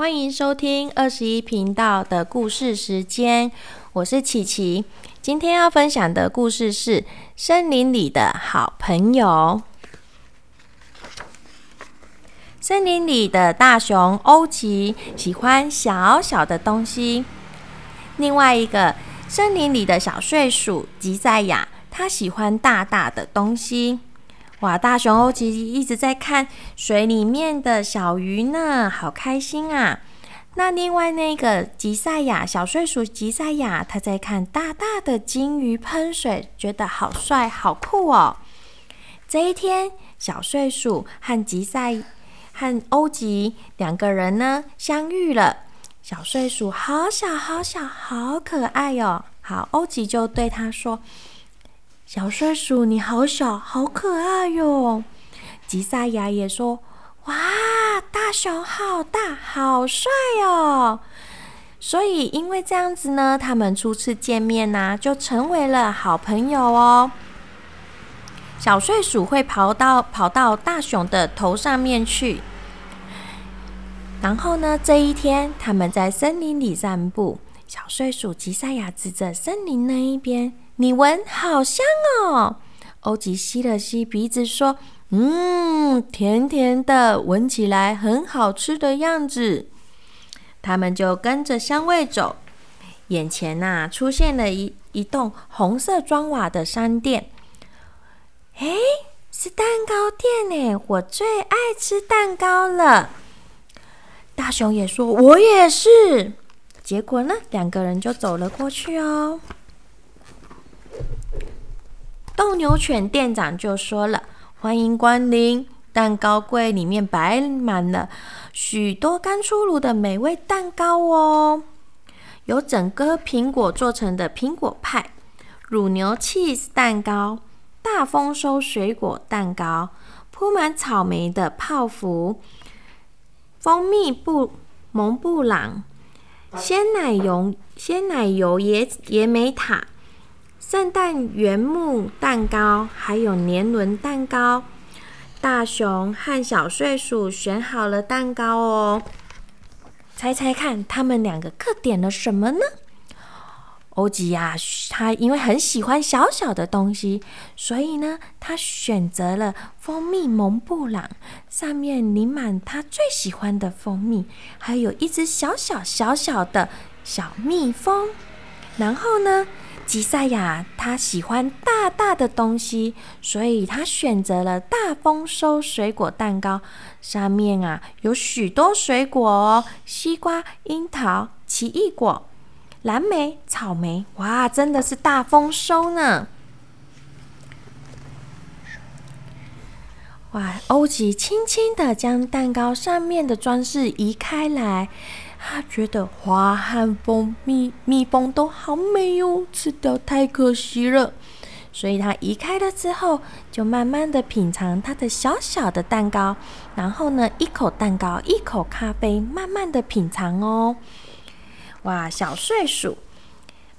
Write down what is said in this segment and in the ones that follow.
欢迎收听二十一频道的故事时间，我是琪琪。今天要分享的故事是《森林里的好朋友》。森林里的大熊欧吉喜欢小小的东西，另外一个森林里的小睡鼠吉赛亚，他喜欢大大的东西。哇！大熊欧吉一直在看水里面的小鱼呢，好开心啊！那另外那个吉赛亚小睡鼠吉赛亚，他在看大大的金鱼喷水，觉得好帅好酷哦。这一天，小睡鼠和吉赛和欧吉两个人呢相遇了。小睡鼠好小好小，好可爱哟！好，欧吉就对他说。小睡鼠，你好小，好可爱哟！吉赛亚也说：“哇，大熊好大，好帅哦！”所以，因为这样子呢，他们初次见面呢，就成为了好朋友哦。小睡鼠会跑到跑到大熊的头上面去，然后呢，这一天他们在森林里散步。小睡鼠吉赛亚指着森林那一边。你闻好香哦！欧吉吸了吸鼻子，说：“嗯，甜甜的，闻起来很好吃的样子。”他们就跟着香味走，眼前呐出现了一一栋红色砖瓦的商店。哎，是蛋糕店呢！我最爱吃蛋糕了。大熊也说：“我也是。”结果呢，两个人就走了过去哦。斗牛犬店长就说了：“欢迎光临，蛋糕柜里面摆满了许多刚出炉的美味蛋糕哦，有整个苹果做成的苹果派、乳牛 cheese 蛋糕、大丰收水果蛋糕、铺满草莓的泡芙、蜂蜜布蒙布朗、鲜奶油鲜奶油椰椰莓塔。”圣诞原木蛋糕，还有年轮蛋糕。大熊和小睡鼠选好了蛋糕哦，猜猜看，他们两个各点了什么呢？欧吉呀，他因为很喜欢小小的东西，所以呢，他选择了蜂蜜蒙布朗，上面淋满他最喜欢的蜂蜜，还有一只小小小小的小蜜蜂。然后呢？吉赛亚他喜欢大大的东西，所以他选择了大丰收水果蛋糕。上面啊有许多水果哦，西瓜、樱桃、奇异果、蓝莓、草莓。哇，真的是大丰收呢！哇，欧吉轻轻的将蛋糕上面的装饰移开来。他觉得花和蜂蜜、蜜蜂都好美哦，吃掉太可惜了。所以他移开了之后，就慢慢的品尝他的小小的蛋糕，然后呢，一口蛋糕，一口咖啡，慢慢的品尝哦。哇，小睡鼠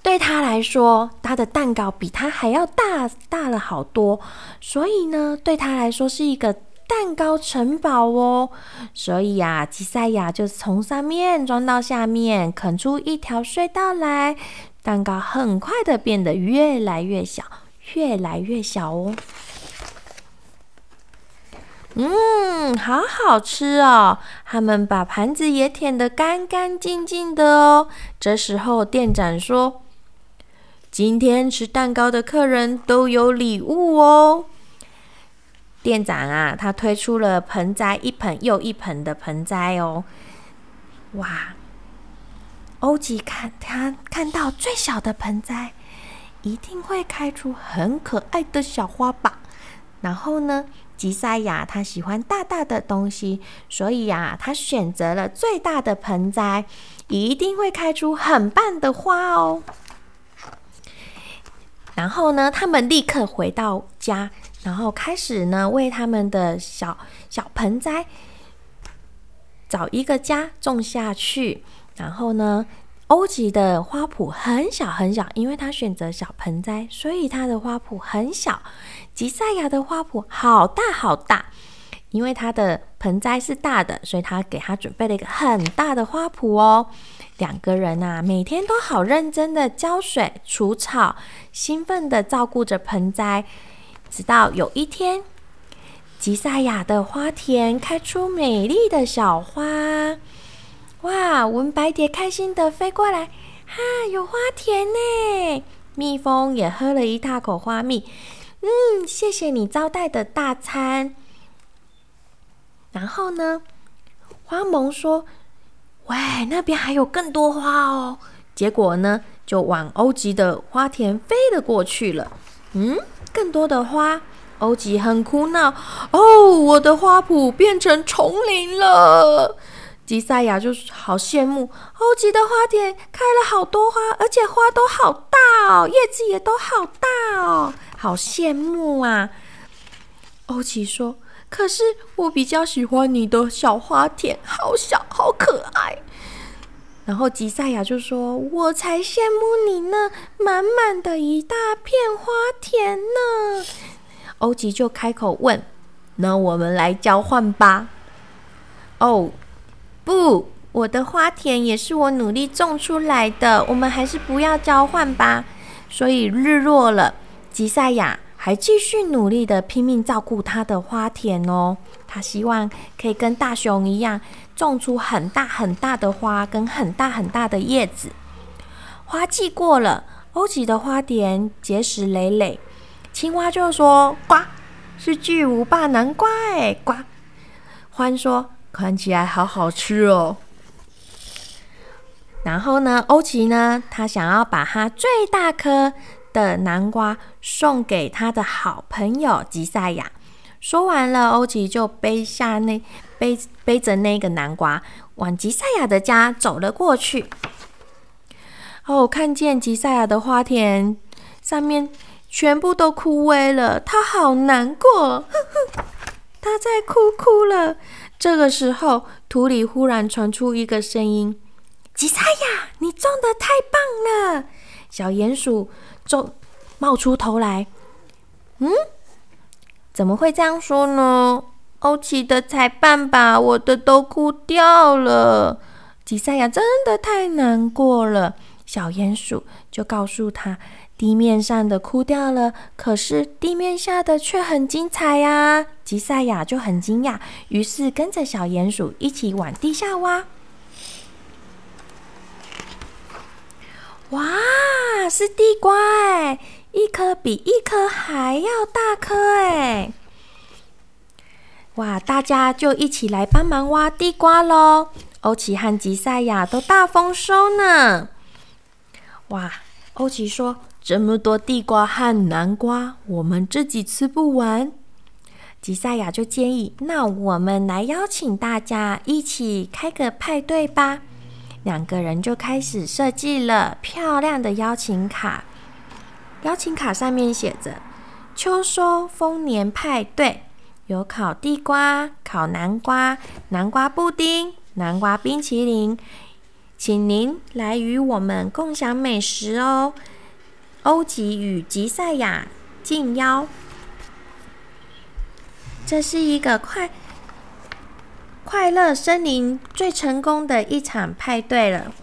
对他来说，他的蛋糕比他还要大大了好多，所以呢，对他来说是一个。蛋糕城堡哦，所以呀，吉赛亚就从上面装到下面，啃出一条隧道来。蛋糕很快的变得越来越小，越来越小哦。嗯，好好吃哦！他们把盘子也舔得干干净净的哦。这时候店长说：“今天吃蛋糕的客人都有礼物哦。”店长啊，他推出了盆栽，一盆又一盆的盆栽哦。哇！欧吉看他看到最小的盆栽，一定会开出很可爱的小花吧。然后呢，吉赛亚他喜欢大大的东西，所以呀，他选择了最大的盆栽，一定会开出很棒的花哦。然后呢，他们立刻回到家。然后开始呢，为他们的小小盆栽找一个家种下去。然后呢，欧吉的花圃很小很小，因为他选择小盆栽，所以他的花圃很小。吉赛亚的花圃好大好大，因为他的盆栽是大的，所以他给他准备了一个很大的花圃哦。两个人啊，每天都好认真的浇水、除草，兴奋的照顾着盆栽。直到有一天，吉赛亚的花田开出美丽的小花。哇！文白蝶开心的飞过来，哈，有花田呢！蜜蜂也喝了一大口花蜜。嗯，谢谢你招待的大餐。然后呢，花萌说：“喂，那边还有更多花哦。”结果呢，就往欧吉的花田飞了过去了。嗯，更多的花，欧吉很苦恼。哦，我的花圃变成丛林了。吉赛亚就好羡慕欧吉的花田开了好多花，而且花都好大哦，叶子也都好大哦，好羡慕啊。欧吉说。可是我比较喜欢你的小花田，好小，好可爱。然后吉赛亚就说：“我才羡慕你呢，满满的一大片花田呢。”欧吉就开口问：“那我们来交换吧？”哦，不，我的花田也是我努力种出来的，我们还是不要交换吧。所以日落了，吉赛亚。还继续努力的拼命照顾他的花田哦，他希望可以跟大熊一样，种出很大很大的花跟很大很大的叶子。花季过了，欧吉的花田结实累累，青蛙就说：“呱，是巨无霸南瓜哎！”呱，欢说：“看起来好好吃哦。”然后呢，欧吉呢，他想要把他最大颗。的南瓜送给他的好朋友吉赛亚。说完了，欧吉就背下那背背着那个南瓜，往吉赛亚的家走了过去。哦，看见吉赛亚的花田上面全部都枯萎了，他好难过，他在哭哭了。这个时候，土里忽然传出一个声音：“吉赛亚，你种的太棒了！”小鼹鼠。就冒出头来，嗯，怎么会这样说呢？欧奇的才棒吧，我的都哭掉了。吉赛亚真的太难过了。小鼹鼠就告诉他，地面上的枯掉了，可是地面下的却很精彩呀。吉赛亚就很惊讶，于是跟着小鼹鼠一起往地下挖。哇，是地瓜哎，一颗比一颗还要大颗哎！哇，大家就一起来帮忙挖地瓜喽！欧奇和吉赛亚都大丰收呢。哇，欧奇说：“这么多地瓜和南瓜，我们自己吃不完。”吉赛亚就建议：“那我们来邀请大家一起开个派对吧。”两个人就开始设计了漂亮的邀请卡。邀请卡上面写着“秋收丰年派对”，有烤地瓜、烤南瓜、南瓜布丁、南瓜冰淇淋，请您来与我们共享美食哦。欧吉与吉赛亚敬邀，这是一个快。快乐森林最成功的一场派对了！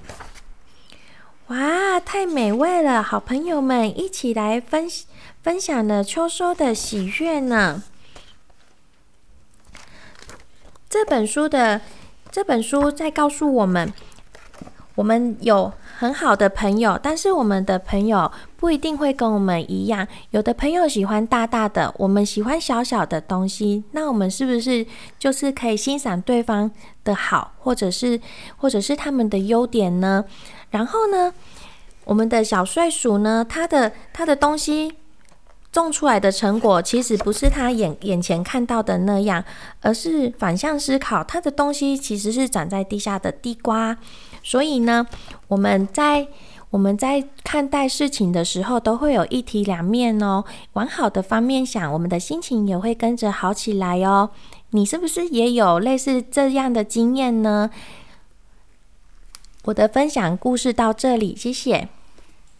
哇，太美味了！好朋友们一起来分分享了秋收的喜悦呢。这本书的这本书在告诉我们，我们有。很好的朋友，但是我们的朋友不一定会跟我们一样。有的朋友喜欢大大的，我们喜欢小小的东西。那我们是不是就是可以欣赏对方的好，或者是或者是他们的优点呢？然后呢，我们的小睡鼠呢，它的它的东西种出来的成果，其实不是他眼眼前看到的那样，而是反向思考，它的东西其实是长在地下的地瓜。所以呢，我们在我们在看待事情的时候，都会有一体两面哦。往好的方面想，我们的心情也会跟着好起来哦。你是不是也有类似这样的经验呢？我的分享故事到这里，谢谢。